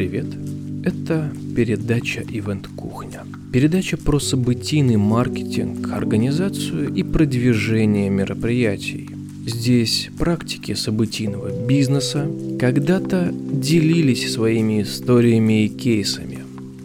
привет! Это передача «Ивент Кухня». Передача про событийный маркетинг, организацию и продвижение мероприятий. Здесь практики событийного бизнеса когда-то делились своими историями и кейсами.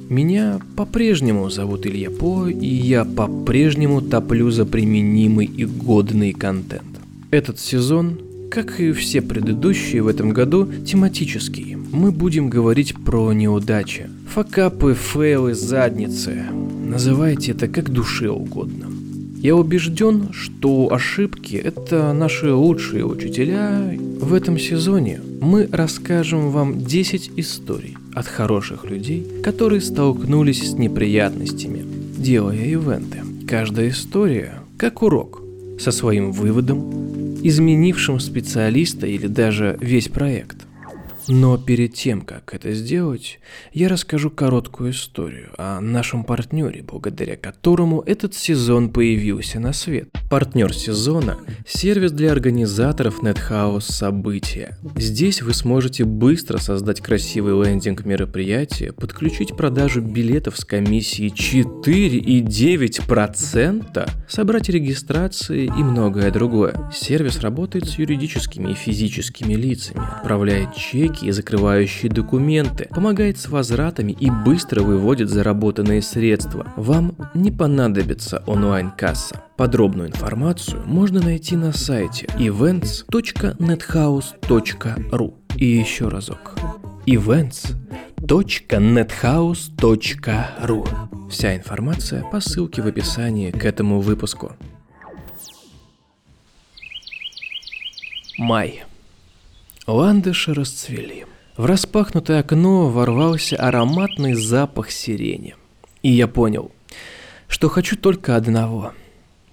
Меня по-прежнему зовут Илья По, и я по-прежнему топлю за применимый и годный контент. Этот сезон как и все предыдущие в этом году, тематический. Мы будем говорить про неудачи, факапы, фейлы, задницы. Называйте это как душе угодно. Я убежден, что ошибки – это наши лучшие учителя. В этом сезоне мы расскажем вам 10 историй от хороших людей, которые столкнулись с неприятностями, делая ивенты. Каждая история как урок, со своим выводом, изменившим специалиста или даже весь проект. Но перед тем, как это сделать, я расскажу короткую историю о нашем партнере, благодаря которому этот сезон появился на свет. Партнер сезона – сервис для организаторов NetHouse события. Здесь вы сможете быстро создать красивый лендинг мероприятия, подключить продажу билетов с комиссией 4,9%, собрать регистрации и многое другое. Сервис работает с юридическими и физическими лицами, отправляет чеки и закрывающие документы, помогает с возвратами и быстро выводит заработанные средства. Вам не понадобится онлайн-касса. Подробную информацию можно найти на сайте events.nethouse.ru. И еще разок. events.nethouse.ru Вся информация по ссылке в описании к этому выпуску. Май. Ландыши расцвели. В распахнутое окно ворвался ароматный запах сирени. И я понял, что хочу только одного –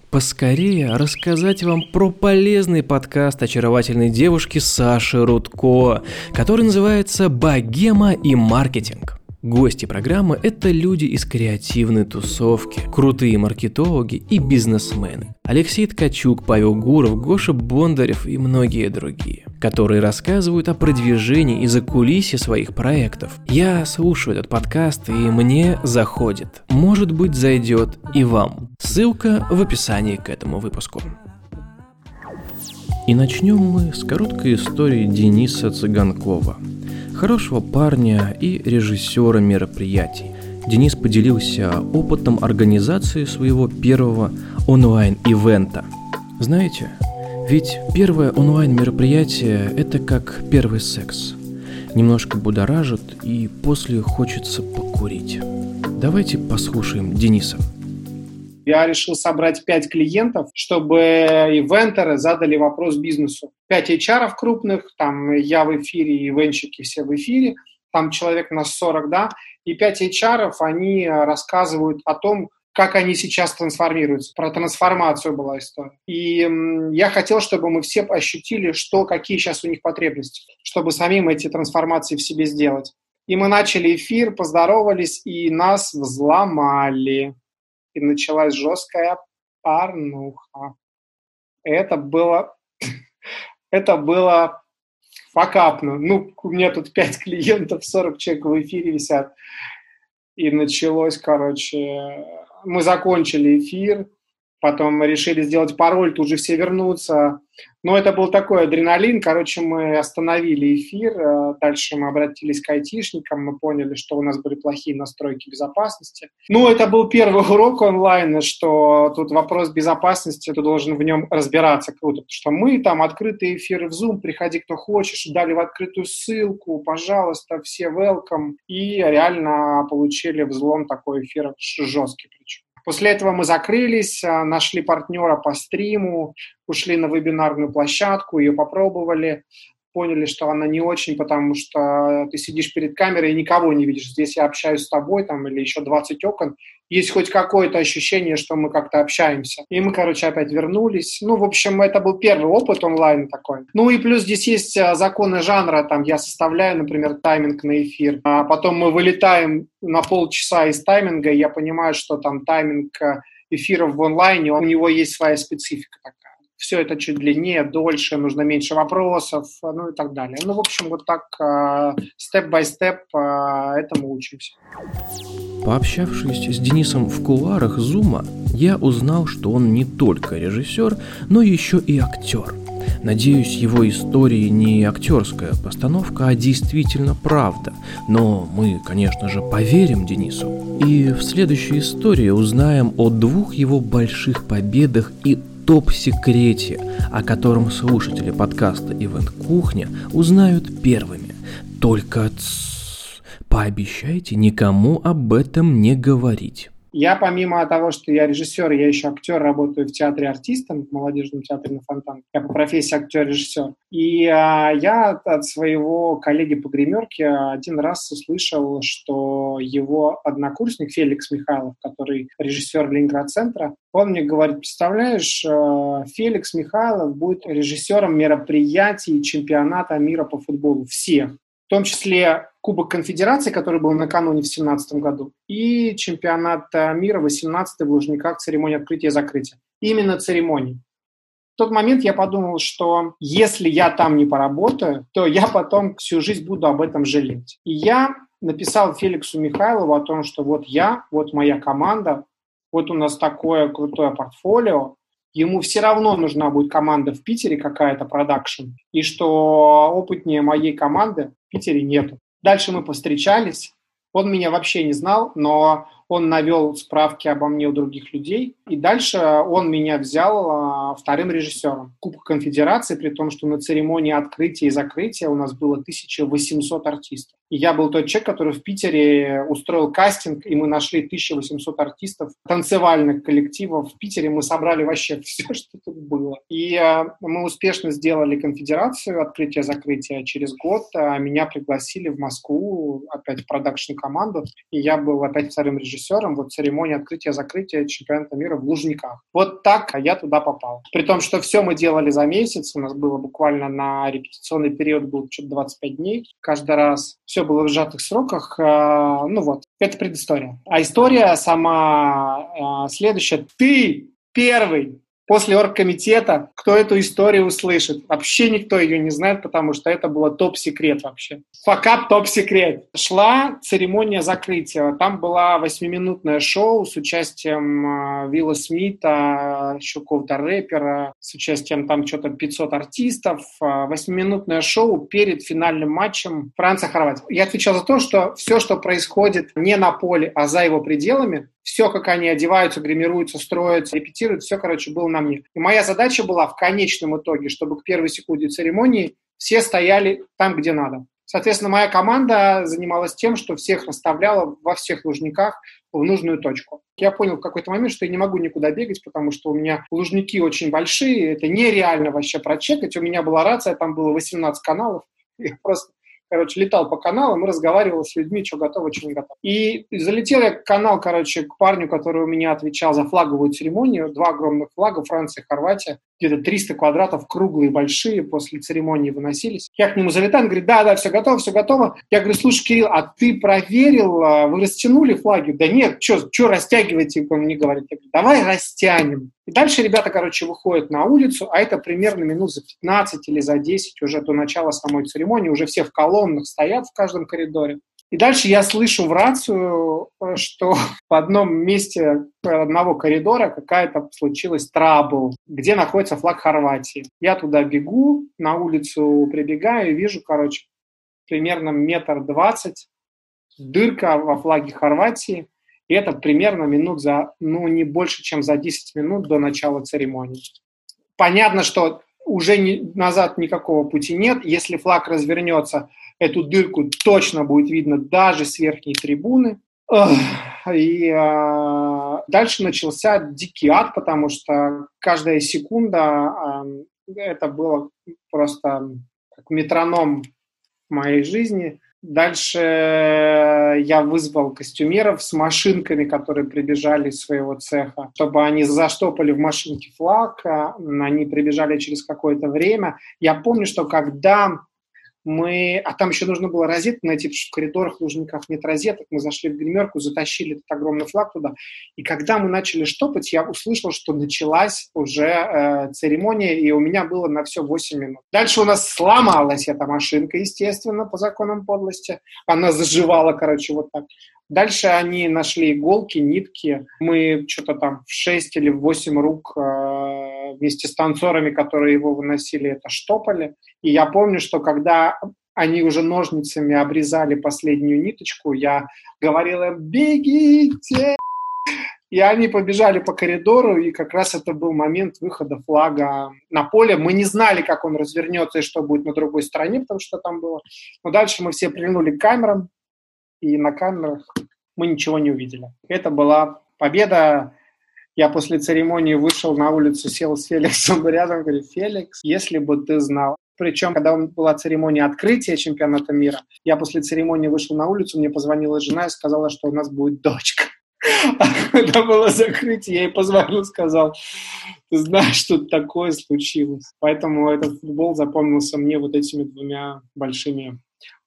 поскорее рассказать вам про полезный подкаст очаровательной девушки Саши Рудко, который называется «Богема и маркетинг». Гости программы – это люди из креативной тусовки, крутые маркетологи и бизнесмены. Алексей Ткачук, Павел Гуров, Гоша Бондарев и многие другие, которые рассказывают о продвижении и закулисье своих проектов. Я слушаю этот подкаст и мне заходит. Может быть зайдет и вам. Ссылка в описании к этому выпуску. И начнем мы с короткой истории Дениса Цыганкова – хорошего парня и режиссера мероприятий. Денис поделился опытом организации своего первого онлайн-ивента. Знаете, ведь первое онлайн-мероприятие – это как первый секс. Немножко будоражит и после хочется покурить. Давайте послушаем Дениса. Я решил собрать пять клиентов, чтобы ивентеры задали вопрос бизнесу. Пять HR крупных, там я в эфире, ивенщики все в эфире, там человек на 40, да, и пять HR, они рассказывают о том, как они сейчас трансформируются. Про трансформацию была история. И я хотел, чтобы мы все ощутили, что, какие сейчас у них потребности, чтобы самим эти трансформации в себе сделать. И мы начали эфир, поздоровались, и нас взломали и началась жесткая порнуха. Это было, это было факапно. Ну, у меня тут 5 клиентов, 40 человек в эфире висят. И началось, короче, мы закончили эфир, потом решили сделать пароль, тут же все вернутся. Но это был такой адреналин. Короче, мы остановили эфир, э, дальше мы обратились к айтишникам, мы поняли, что у нас были плохие настройки безопасности. Ну, это был первый урок онлайна, что тут вопрос безопасности, ты должен в нем разбираться круто, потому что мы там открытые эфиры в Zoom, приходи кто хочешь, дали в открытую ссылку, пожалуйста, все welcome, и реально получили взлом такой эфир жесткий причем. После этого мы закрылись, а, нашли партнера по стриму, ушли на вебинарную площадку, ее попробовали, поняли, что она не очень, потому что ты сидишь перед камерой и никого не видишь. Здесь я общаюсь с тобой там или еще 20 окон. Есть хоть какое-то ощущение, что мы как-то общаемся. И мы, короче, опять вернулись. Ну, в общем, это был первый опыт онлайн такой. Ну и плюс здесь есть а, законы жанра. Там я составляю, например, тайминг на эфир. А потом мы вылетаем на полчаса из тайминга, и я понимаю, что там тайминг а, эфиров в онлайне, у него есть своя специфика такая все это чуть длиннее, дольше, нужно меньше вопросов, ну и так далее. Ну, в общем, вот так степ-бай-степ этому учимся. Пообщавшись с Денисом в кулуарах Зума, я узнал, что он не только режиссер, но еще и актер. Надеюсь, его истории не актерская постановка, а действительно правда. Но мы, конечно же, поверим Денису. И в следующей истории узнаем о двух его больших победах и топ-секрете, о котором слушатели подкаста «Ивент Кухня» узнают первыми. Только тс, пообещайте никому об этом не говорить. Я помимо того, что я режиссер, я еще актер, работаю в театре артистом, в молодежном театре на Фонтан. Я по профессии актер-режиссер. И а, я от, своего коллеги по гримерке один раз услышал, что его однокурсник Феликс Михайлов, который режиссер Ленинград-центра, он мне говорит, представляешь, э, Феликс Михайлов будет режиссером мероприятий чемпионата мира по футболу всех в том числе Кубок Конфедерации, который был накануне в 2017 году, и чемпионат мира 18 в Лужниках, церемония открытия и закрытия. Именно церемонии. В тот момент я подумал, что если я там не поработаю, то я потом всю жизнь буду об этом жалеть. И я написал Феликсу Михайлову о том, что вот я, вот моя команда, вот у нас такое крутое портфолио, ему все равно нужна будет команда в Питере какая-то, продакшн, и что опытнее моей команды в Питере нету. Дальше мы повстречались, он меня вообще не знал, но он навел справки обо мне у других людей, и дальше он меня взял а, вторым режиссером Кубка Конфедерации, при том, что на церемонии открытия и закрытия у нас было 1800 артистов. И я был тот человек, который в Питере устроил кастинг, и мы нашли 1800 артистов, танцевальных коллективов в Питере. Мы собрали вообще все, что тут было. И э, мы успешно сделали конфедерацию, открытие-закрытие. Через год э, меня пригласили в Москву, опять в продакшн-команду, и я был опять вторым режиссером. Вот церемония открытия-закрытия чемпионата мира в Лужниках. Вот так я туда попал. При том, что все мы делали за месяц. У нас было буквально на репетиционный период был что-то 25 дней каждый раз. Все было в сжатых сроках. А, ну вот, это предыстория. А история сама а, следующая. Ты первый после оргкомитета, кто эту историю услышит. Вообще никто ее не знает, потому что это было топ-секрет вообще. Факап топ-секрет. Шла церемония закрытия. Там была восьмиминутное шоу с участием Вилла Смита, еще какого-то рэпера, с участием там что-то 500 артистов. Восьмиминутное шоу перед финальным матчем Франция-Хорватия. Я отвечал за то, что все, что происходит не на поле, а за его пределами, все, как они одеваются, гримируются, строятся, репетируют, все, короче, было на мне. И моя задача была в конечном итоге, чтобы к первой секунде церемонии все стояли там, где надо. Соответственно, моя команда занималась тем, что всех расставляла во всех лужниках в нужную точку. Я понял в какой-то момент, что я не могу никуда бегать, потому что у меня лужники очень большие, это нереально вообще прочекать. У меня была рация, там было 18 каналов, я просто короче, летал по каналам и разговаривал с людьми, что готово, что не готово. И залетел я к канал, короче, к парню, который у меня отвечал за флаговую церемонию. Два огромных флага, Франция, Хорватия. Где-то 300 квадратов, круглые, большие, после церемонии выносились. Я к нему залетаю, он говорит, да, да, все готово, все готово. Я говорю, слушай, Кирилл, а ты проверил, а, вы растянули флаги? Да нет, что растягиваете, он мне говорит. Я говорю, давай растянем. И дальше ребята, короче, выходят на улицу, а это примерно минут за 15 или за 10 уже до начала самой церемонии, уже все в колоннах стоят в каждом коридоре. И дальше я слышу в рацию, что в одном месте одного коридора какая-то случилась трабл, где находится флаг Хорватии. Я туда бегу, на улицу прибегаю и вижу, короче, примерно метр двадцать, дырка во флаге Хорватии, и это примерно минут за, ну, не больше, чем за 10 минут до начала церемонии. Понятно, что уже не, назад никакого пути нет. Если флаг развернется, эту дырку точно будет видно даже с верхней трибуны. И э, дальше начался дикий ад, потому что каждая секунда э, это было просто как метроном моей жизни. Дальше я вызвал костюмеров с машинками, которые прибежали из своего цеха, чтобы они заштопали в машинке флаг. Они прибежали через какое-то время. Я помню, что когда мы, а там еще нужно было розетку найти, потому что в коридорах Лужниках нет розеток, мы зашли в гримерку, затащили этот огромный флаг туда, и когда мы начали штопать, я услышал, что началась уже э, церемония, и у меня было на все 8 минут. Дальше у нас сломалась эта машинка, естественно, по законам подлости, она заживала, короче, вот так. Дальше они нашли иголки, нитки. Мы что-то там в 6 или в 8 рук э, вместе с танцорами, которые его выносили, это штопали. И я помню, что когда они уже ножницами обрезали последнюю ниточку, я говорила «бегите!» И они побежали по коридору, и как раз это был момент выхода флага на поле. Мы не знали, как он развернется и что будет на другой стороне, потому что там было. Но дальше мы все прильнули к камерам, и на камерах мы ничего не увидели. Это была победа. Я после церемонии вышел на улицу, сел с Феликсом рядом, говорю, Феликс, если бы ты знал. Причем, когда была церемония открытия чемпионата мира, я после церемонии вышел на улицу, мне позвонила жена и сказала, что у нас будет дочка. А когда было закрытие, я ей позвонил, сказал, ты знаешь, что такое случилось. Поэтому этот футбол запомнился мне вот этими двумя большими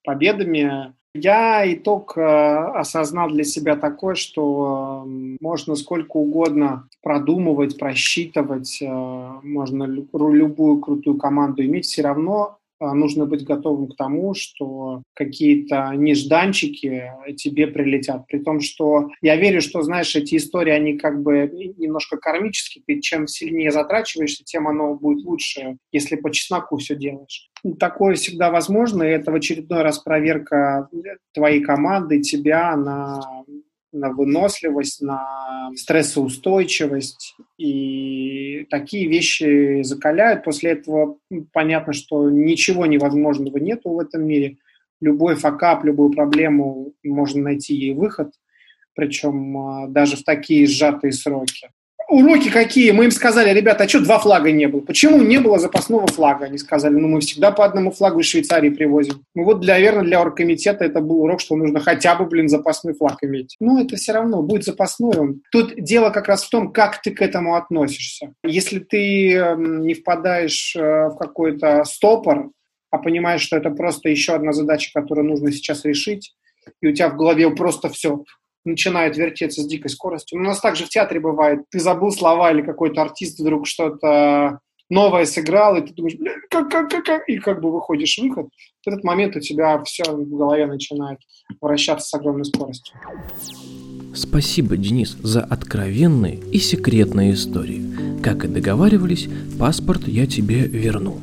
победами. Я итог э, осознал для себя такой, что можно сколько угодно продумывать, просчитывать, э, можно любую крутую команду иметь, все равно нужно быть готовым к тому, что какие-то нежданчики тебе прилетят. При том, что я верю, что, знаешь, эти истории, они как бы немножко кармические. Ты чем сильнее затрачиваешься, тем оно будет лучше, если по чесноку все делаешь. Такое всегда возможно, и это в очередной раз проверка твоей команды, тебя на на выносливость, на стрессоустойчивость. И такие вещи закаляют. После этого понятно, что ничего невозможного нету в этом мире. Любой факап, любую проблему можно найти ей выход, причем а, даже в такие сжатые сроки уроки какие? Мы им сказали, ребята, а что два флага не было? Почему не было запасного флага? Они сказали, ну мы всегда по одному флагу из Швейцарии привозим. Ну вот, для, наверное, для оргкомитета это был урок, что нужно хотя бы, блин, запасной флаг иметь. Ну это все равно будет запасной он. Тут дело как раз в том, как ты к этому относишься. Если ты эм, не впадаешь э, в какой-то стопор, а понимаешь, что это просто еще одна задача, которую нужно сейчас решить, и у тебя в голове просто все начинает вертеться с дикой скоростью. У нас также в театре бывает, ты забыл слова или какой-то артист вдруг что-то новое сыграл, и ты думаешь, блин, как, как, как, как, и как бы выходишь выход, в этот момент у тебя все в голове начинает вращаться с огромной скоростью. Спасибо, Денис, за откровенные и секретные истории. Как и договаривались, паспорт я тебе верну.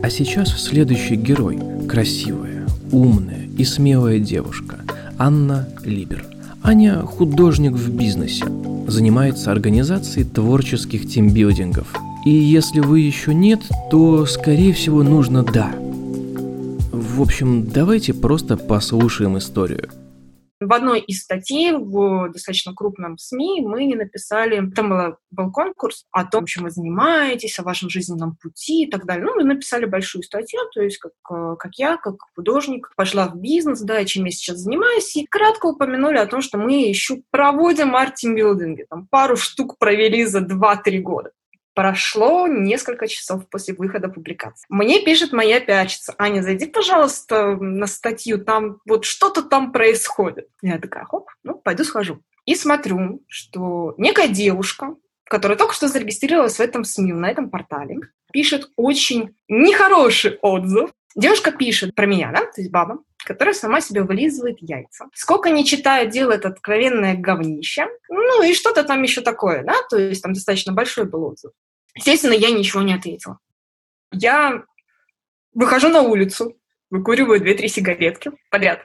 А сейчас следующий герой. Красивая, умная, и смелая девушка Анна Либер. Аня – художник в бизнесе, занимается организацией творческих тимбилдингов. И если вы еще нет, то, скорее всего, нужно «да». В общем, давайте просто послушаем историю. В одной из статей в достаточно крупном СМИ мы написали, там был, был конкурс о том, чем вы занимаетесь, о вашем жизненном пути и так далее. Ну, мы написали большую статью, то есть как, э, как я, как художник, пошла в бизнес, да, чем я сейчас занимаюсь, и кратко упомянули о том, что мы еще проводим арт-тимбилдинги, там пару штук провели за 2-3 года. Прошло несколько часов после выхода публикации. Мне пишет моя пиарщица, Аня, зайди, пожалуйста, на статью, там вот что-то там происходит. Я такая, хоп, ну, пойду схожу. И смотрю, что некая девушка, которая только что зарегистрировалась в этом СМИ, на этом портале, пишет очень нехороший отзыв. Девушка пишет про меня, да, то есть баба, которая сама себе вылизывает яйца. Сколько не читает, делает откровенное говнище. Ну и что-то там еще такое, да, то есть там достаточно большой был отзыв. Естественно, я ничего не ответила. Я выхожу на улицу, выкуриваю две-три сигаретки подряд.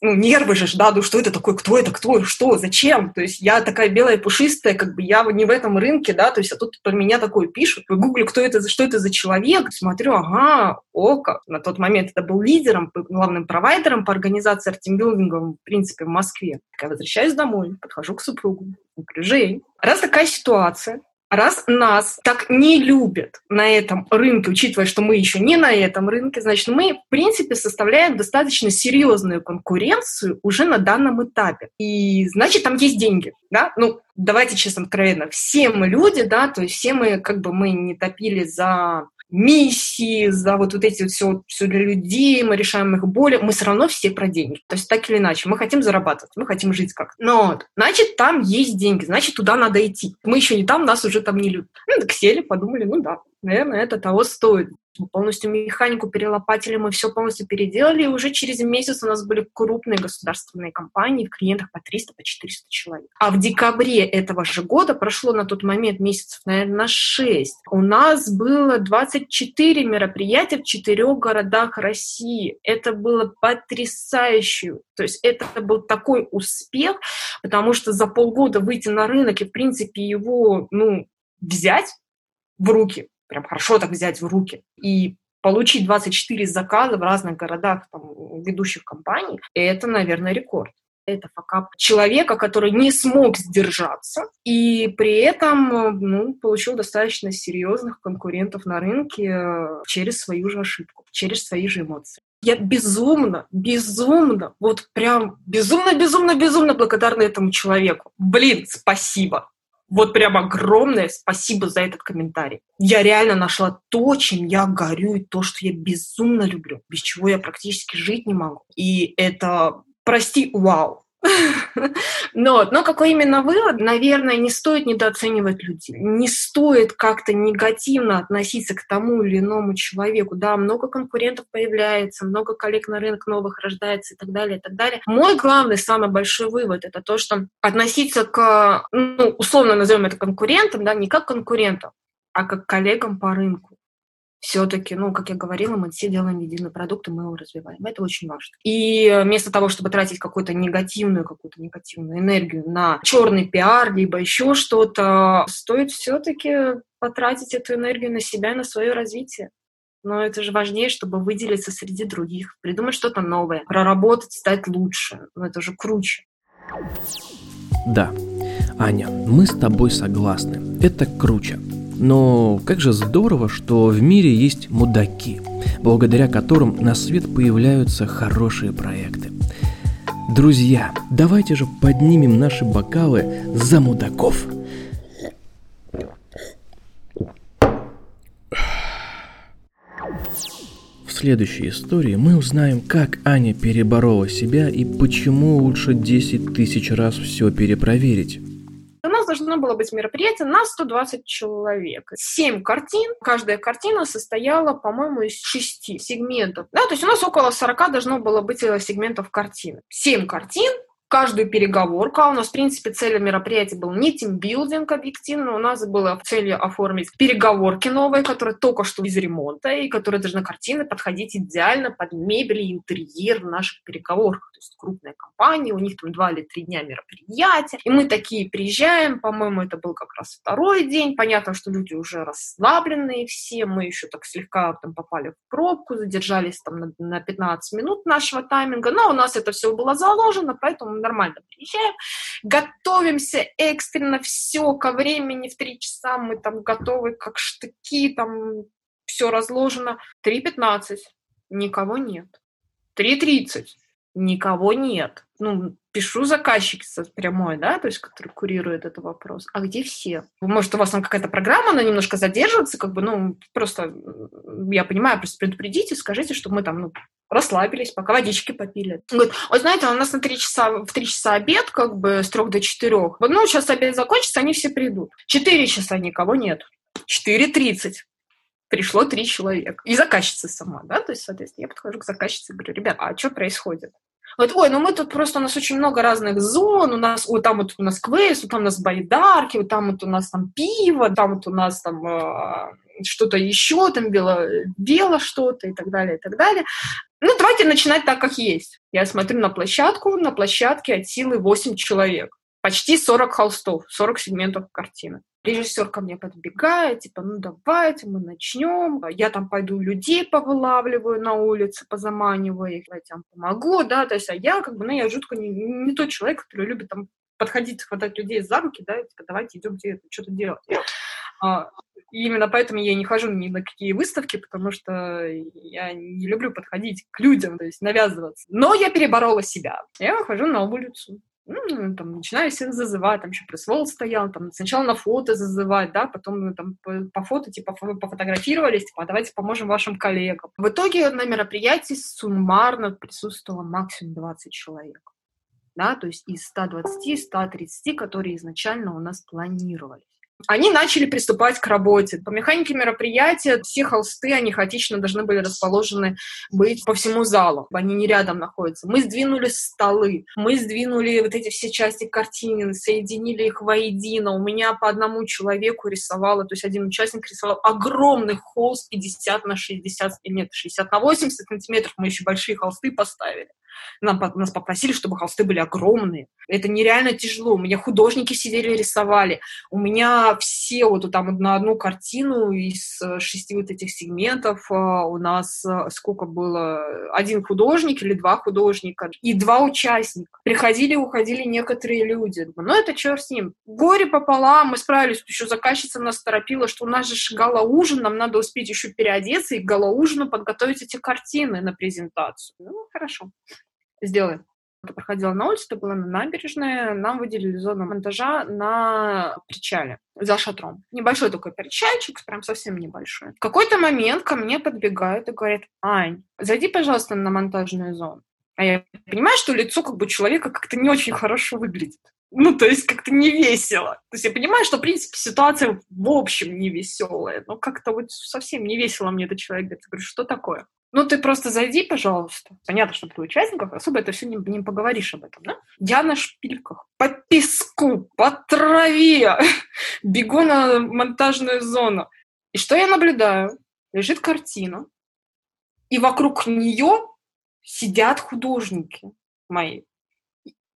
Ну, нервы же, да, ну что это такое, кто это, кто, что, зачем? То есть я такая белая, пушистая, как бы я не в этом рынке, да, то есть а тут про меня такое пишут. В гугле, кто это, что это за человек, смотрю, ага, око. На тот момент это был лидером, главным провайдером по организации артимбилдинга, в принципе, в Москве. Я возвращаюсь домой, подхожу к супругу, говорю, Жень, раз такая ситуация, Раз нас так не любят на этом рынке, учитывая, что мы еще не на этом рынке, значит, мы, в принципе, составляем достаточно серьезную конкуренцию уже на данном этапе. И, значит, там есть деньги, да? Ну, давайте честно, откровенно, все мы люди, да, то есть все мы, как бы мы не топили за миссии, за вот, вот эти вот все, все для людей, мы решаем их боли, мы все равно все про деньги. То есть так или иначе, мы хотим зарабатывать, мы хотим жить как-то. Но вот, значит, там есть деньги, значит, туда надо идти. Мы еще не там, нас уже там не любят. Ну, так сели, подумали, ну да, наверное, это того стоит. Полностью механику перелопатили, мы все полностью переделали, и уже через месяц у нас были крупные государственные компании, в клиентах по 300, по 400 человек. А в декабре этого же года, прошло на тот момент месяцев, наверное, 6, у нас было 24 мероприятия в четырех городах России. Это было потрясающе. То есть это был такой успех, потому что за полгода выйти на рынок и, в принципе, его ну, взять в руки, прям хорошо так взять в руки и получить 24 заказа в разных городах там, ведущих компаний, это, наверное, рекорд. Это факап человека, который не смог сдержаться и при этом ну, получил достаточно серьезных конкурентов на рынке э, через свою же ошибку, через свои же эмоции. Я безумно, безумно, вот прям безумно, безумно, безумно благодарна этому человеку. Блин, спасибо. Вот прям огромное спасибо за этот комментарий. Я реально нашла то, чем я горю, и то, что я безумно люблю, без чего я практически жить не могу. И это, прости, вау. Но, но какой именно вывод? Наверное, не стоит недооценивать людей. Не стоит как-то негативно относиться к тому или иному человеку. Да, много конкурентов появляется, много коллег на рынок новых рождается и так далее, и так далее. Мой главный, самый большой вывод — это то, что относиться к, ну, условно назовем это конкурентам, да, не как конкурентам, а как коллегам по рынку все-таки, ну, как я говорила, мы все делаем единый продукт, и мы его развиваем. Это очень важно. И вместо того, чтобы тратить какую-то негативную, какую-то негативную энергию на черный пиар, либо еще что-то, стоит все-таки потратить эту энергию на себя на свое развитие. Но это же важнее, чтобы выделиться среди других, придумать что-то новое, проработать, стать лучше. Но это же круче. Да, Аня, мы с тобой согласны. Это круче. Но как же здорово, что в мире есть мудаки, благодаря которым на свет появляются хорошие проекты. Друзья, давайте же поднимем наши бокалы за мудаков. В следующей истории мы узнаем, как Аня переборола себя и почему лучше 10 тысяч раз все перепроверить должно было быть мероприятие на 120 человек. Семь картин. Каждая картина состояла, по-моему, из шести сегментов. Да, то есть у нас около 40 должно было быть э, сегментов картины. Семь картин, каждую переговорку. А у нас, в принципе, целью мероприятия был не тимбилдинг объективно, у нас было целью оформить переговорки новые, которые только что из ремонта, и которые должны картины подходить идеально под мебель и интерьер в наших переговорках. То есть крупная компания, у них там два или три дня мероприятия. И мы такие приезжаем, по-моему, это был как раз второй день. Понятно, что люди уже расслабленные все, мы еще так слегка там попали в пробку, задержались там на, на 15 минут нашего тайминга, но у нас это все было заложено, поэтому нормально приезжаем, готовимся экстренно, все ко времени в три часа, мы там готовы как штыки, там все разложено. 3.15, никого нет. 3.30, никого нет. Ну, пишу заказчике прямой, да, то есть, который курирует этот вопрос. А где все? Может, у вас там какая-то программа, она немножко задерживается, как бы, ну, просто, я понимаю, просто предупредите, скажите, что мы там, ну, расслабились, пока водички попили. Он говорит, ой, знаете, у нас на 3 часа, в 3 часа обед, как бы с 3 до 4. Вот, ну, сейчас обед закончится, они все придут. 4 часа никого нет. 4.30 пришло три человека. И заказчица сама, да, то есть, соответственно, я подхожу к заказчице и говорю, ребят, а что происходит? Вот, ой, ну мы тут просто, у нас очень много разных зон, у нас, вот там вот у нас квест, вот там у нас байдарки, вот там вот у нас там пиво, там вот у нас там э, что-то еще, там бело, бело что-то и так далее, и так далее. Ну, давайте начинать так, как есть. Я смотрю на площадку, на площадке от силы 8 человек. Почти 40 холстов, 40 сегментов картины. Режиссер ко мне подбегает, типа, ну давайте мы начнем. Я там пойду людей повылавливаю на улице, позаманиваю их, я вам помогу, да, то есть, а я как бы, ну, я жутко не, не тот человек, который любит там подходить, хватать людей за руки, да, типа, давайте идемте что-то делать. А, и именно поэтому я не хожу ни на какие выставки, потому что я не люблю подходить к людям, то есть навязываться. Но я переборола себя. Я выхожу на улицу, ну, там, начинаю всех зазывать, там еще пресс стоял, там, сначала на фото зазывать, да, потом ну, там, по, по фото, типа, пофотографировались, типа, «А давайте поможем вашим коллегам. В итоге на мероприятии суммарно присутствовало максимум 20 человек, да, то есть из 120-130, которые изначально у нас планировались они начали приступать к работе. По механике мероприятия все холсты, они хаотично должны были расположены быть по всему залу. Они не рядом находятся. Мы сдвинули столы, мы сдвинули вот эти все части картины, соединили их воедино. У меня по одному человеку рисовало, то есть один участник рисовал огромный холст 50 на 60, нет, 60 на 80 сантиметров. Мы еще большие холсты поставили. Нам, нас попросили, чтобы холсты были огромные. Это нереально тяжело. У меня художники сидели, рисовали. У меня все вот там на одну картину из э, шести вот этих сегментов э, у нас э, сколько было? Один художник или два художника и два участника. Приходили, уходили некоторые люди. Ну, это черт с ним. Горе пополам, мы справились. Еще заказчица нас торопила, что у нас же гала-ужин, нам надо успеть еще переодеться и к гала-ужину подготовить эти картины на презентацию. Ну, хорошо сделаем. Это проходило на улице, это было на набережной. Нам выделили зону монтажа на причале, за шатром. Небольшой такой причальчик, прям совсем небольшой. В какой-то момент ко мне подбегают и говорят, Ань, зайди, пожалуйста, на монтажную зону. А я понимаю, что лицо как бы человека как-то не очень хорошо выглядит. Ну, то есть как-то не весело. То есть я понимаю, что, в принципе, ситуация в общем не веселая, но как-то вот совсем не весело мне этот человек говорит. Я говорю, что такое? Ну, ты просто зайди, пожалуйста. Понятно, что ты участников, особо это все не, не поговоришь об этом, да? Я на шпильках, по песку, по траве, бегу на монтажную зону. И что я наблюдаю? Лежит картина, и вокруг нее сидят художники мои.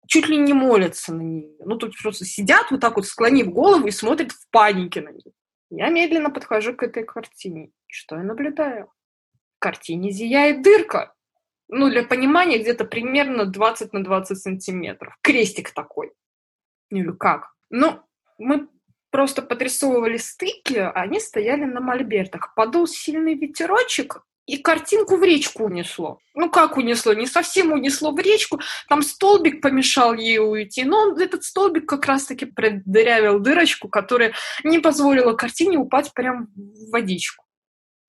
Чуть ли не молятся на нее. Ну, тут просто сидят вот так вот, склонив голову и смотрят в панике на нее. Я медленно подхожу к этой картине. И что я наблюдаю? Картине зияет дырка. Ну, для понимания, где-то примерно 20 на 20 сантиметров. Крестик такой. Или как? Ну, мы просто подрисовывали стыки, а они стояли на мольбертах. Подул сильный ветерочек, и картинку в речку унесло. Ну, как унесло? Не совсем унесло в речку. Там столбик помешал ей уйти. Но этот столбик как раз-таки продырявил дырочку, которая не позволила картине упасть прямо в водичку.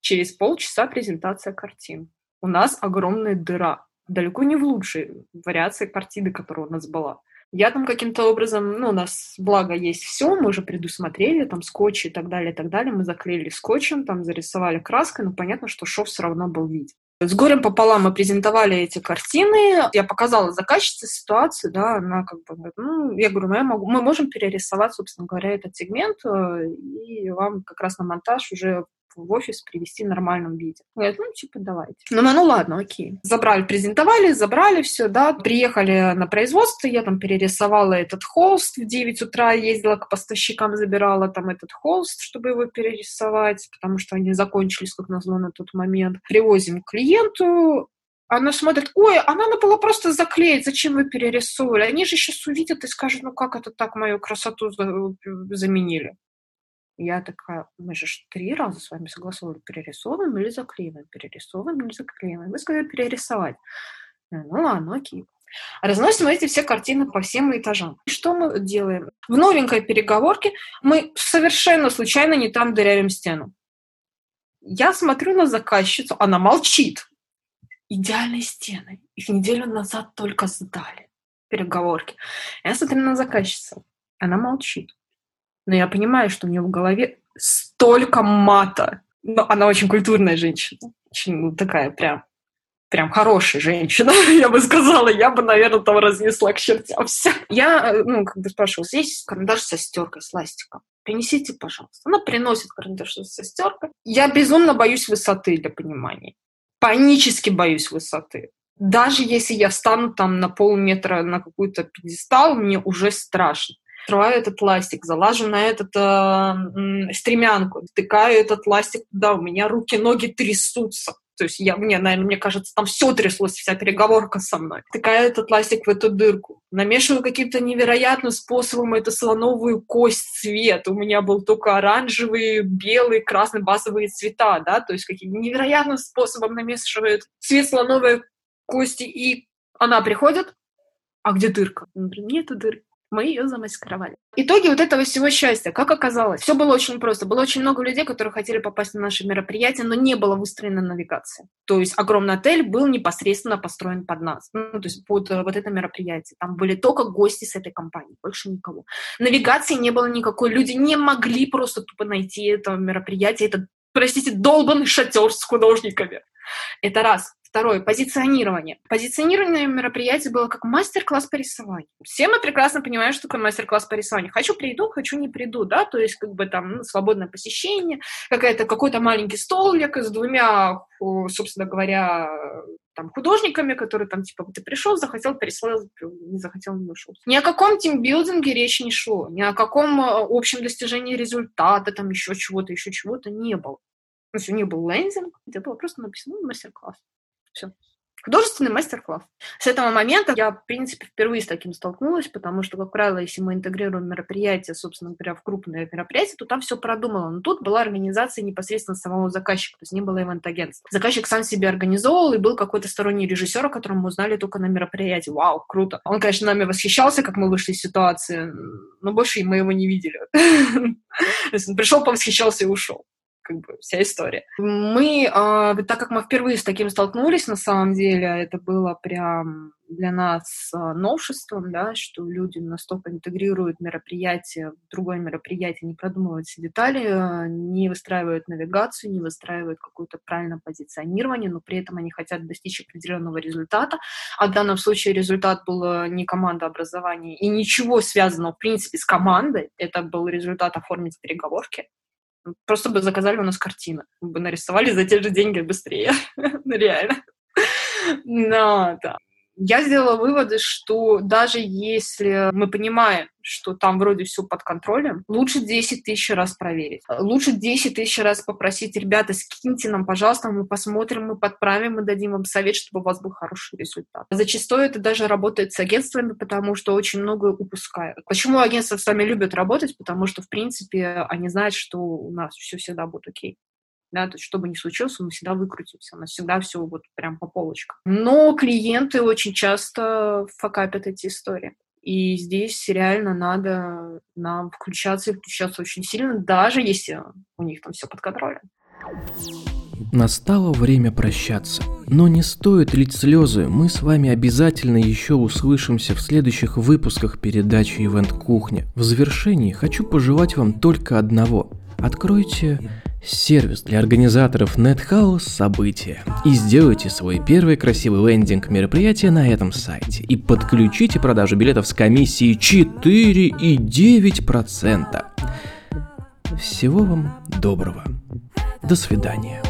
Через полчаса презентация картин. У нас огромная дыра. Далеко не в лучшей вариации картины, которая у нас была. Я там каким-то образом, ну, у нас, благо, есть все, мы уже предусмотрели, там, скотч и так далее, и так далее. Мы заклеили скотчем, там, зарисовали краской, но понятно, что шов все равно был виден. С горем пополам мы презентовали эти картины. Я показала заказчице ситуацию, да, она как бы ну, я говорю, ну, я могу, мы можем перерисовать, собственно говоря, этот сегмент, э, и вам как раз на монтаж уже в офис привести в нормальном виде. Говорят, ну, типа, давайте. Ну, ну, ладно, окей. Забрали, презентовали, забрали все, да, приехали на производство, я там перерисовала этот холст в 9 утра, ездила к поставщикам, забирала там этот холст, чтобы его перерисовать, потому что они закончились, как назло, на тот момент. Привозим клиенту, она смотрит, ой, а надо было просто заклеить, зачем вы перерисовывали? Они же сейчас увидят и скажут, ну как это так мою красоту заменили? Я такая, мы же три раза с вами согласовывали, перерисовываем или заклеиваем, перерисовываем или заклеиваем. Вы сказали перерисовать. Ну ладно, окей. Разносим эти все картины по всем этажам. Что мы делаем? В новенькой переговорке мы совершенно случайно не там дырявим стену. Я смотрю на заказчицу, она молчит. Идеальные стены. Их неделю назад только сдали. Переговорки. Я смотрю на заказчицу. Она молчит но я понимаю, что у нее в голове столько мата. Но она очень культурная женщина, очень ну, такая прям прям хорошая женщина, я бы сказала, я бы, наверное, там разнесла к чертям все. Я, э, ну, как бы спрашивала, здесь карандаш со стеркой, с ластиком. Принесите, пожалуйста. Она приносит карандаш со стеркой. Я безумно боюсь высоты для понимания. Панически боюсь высоты. Даже если я встану там на полметра на какую-то пьедестал, мне уже страшно открываю этот ластик, залажу на этот э, стремянку, втыкаю этот ластик туда, у меня руки, ноги трясутся. То есть я, мне, наверное, мне кажется, там все тряслось, вся переговорка со мной. Втыкаю этот ластик в эту дырку. Намешиваю каким-то невероятным способом эту слоновую кость цвет. У меня был только оранжевый, белый, красный базовые цвета, да, то есть каким-то невероятным способом намешивают цвет слоновой кости. И она приходит, А где дырка? Нету дырки мы ее замаскировали. Итоги вот этого всего счастья, как оказалось, все было очень просто. Было очень много людей, которые хотели попасть на наше мероприятие, но не было выстроена навигация. То есть огромный отель был непосредственно построен под нас, ну, то есть под э, вот это мероприятие. Там были только гости с этой компании, больше никого. Навигации не было никакой, люди не могли просто тупо найти это мероприятие, это, простите, долбанный шатер с художниками. Это раз. Второе, позиционирование. Позиционирование мероприятия было как мастер-класс по рисованию. Все мы прекрасно понимаем, что такое мастер-класс по рисованию. Хочу приду, хочу не приду, да, то есть как бы там ну, свободное посещение, какая-то, какой-то маленький столик с двумя, собственно говоря, там, художниками, которые там, типа, ты пришел, захотел, переслал, не захотел, не ушел. Ни о каком тимбилдинге речи не шло, ни о каком э, общем достижении результата, там, еще чего-то, еще чего-то не было. То есть у них был лендинг, где было просто написано ну, мастер-класс. Все. Художественный мастер-класс. С этого момента я, в принципе, впервые с таким столкнулась, потому что, как правило, если мы интегрируем мероприятия, собственно говоря, в крупные мероприятия, то там все продумано. Но тут была организация непосредственно самого заказчика, то есть не было ивент-агентства. Заказчик сам себе организовывал, и был какой-то сторонний режиссер, о котором мы узнали только на мероприятии. Вау, круто. Он, конечно, нами восхищался, как мы вышли из ситуации, но больше мы его не видели. Он пришел, повосхищался и ушел как бы вся история. Мы, э, так как мы впервые с таким столкнулись, на самом деле, это было прям для нас э, новшеством, да, что люди настолько интегрируют мероприятие в другое мероприятие, не продумывают все детали, не выстраивают навигацию, не выстраивают какое-то правильное позиционирование, но при этом они хотят достичь определенного результата. А в данном случае результат был не команда образования и ничего связанного, в принципе, с командой. Это был результат оформить переговорки Просто бы заказали у нас картины. Бы нарисовали за те же деньги быстрее. Ну, реально. Но, да я сделала выводы, что даже если мы понимаем, что там вроде все под контролем, лучше 10 тысяч раз проверить. Лучше 10 тысяч раз попросить, ребята, скиньте нам, пожалуйста, мы посмотрим, мы подправим, мы дадим вам совет, чтобы у вас был хороший результат. Зачастую это даже работает с агентствами, потому что очень многое упускают. Почему агентства с вами любят работать? Потому что, в принципе, они знают, что у нас все всегда будет окей да, то есть что бы ни случилось, мы всегда выкрутимся, у нас всегда все вот прям по полочкам. Но клиенты очень часто факапят эти истории. И здесь реально надо нам включаться и включаться очень сильно, даже если у них там все под контролем. Настало время прощаться. Но не стоит лить слезы, мы с вами обязательно еще услышимся в следующих выпусках передачи Ивент Кухня. В завершении хочу пожелать вам только одного. Откройте сервис для организаторов NetHouse события и сделайте свой первый красивый лендинг мероприятия на этом сайте и подключите продажу билетов с комиссией 4,9%. Всего вам доброго. До свидания.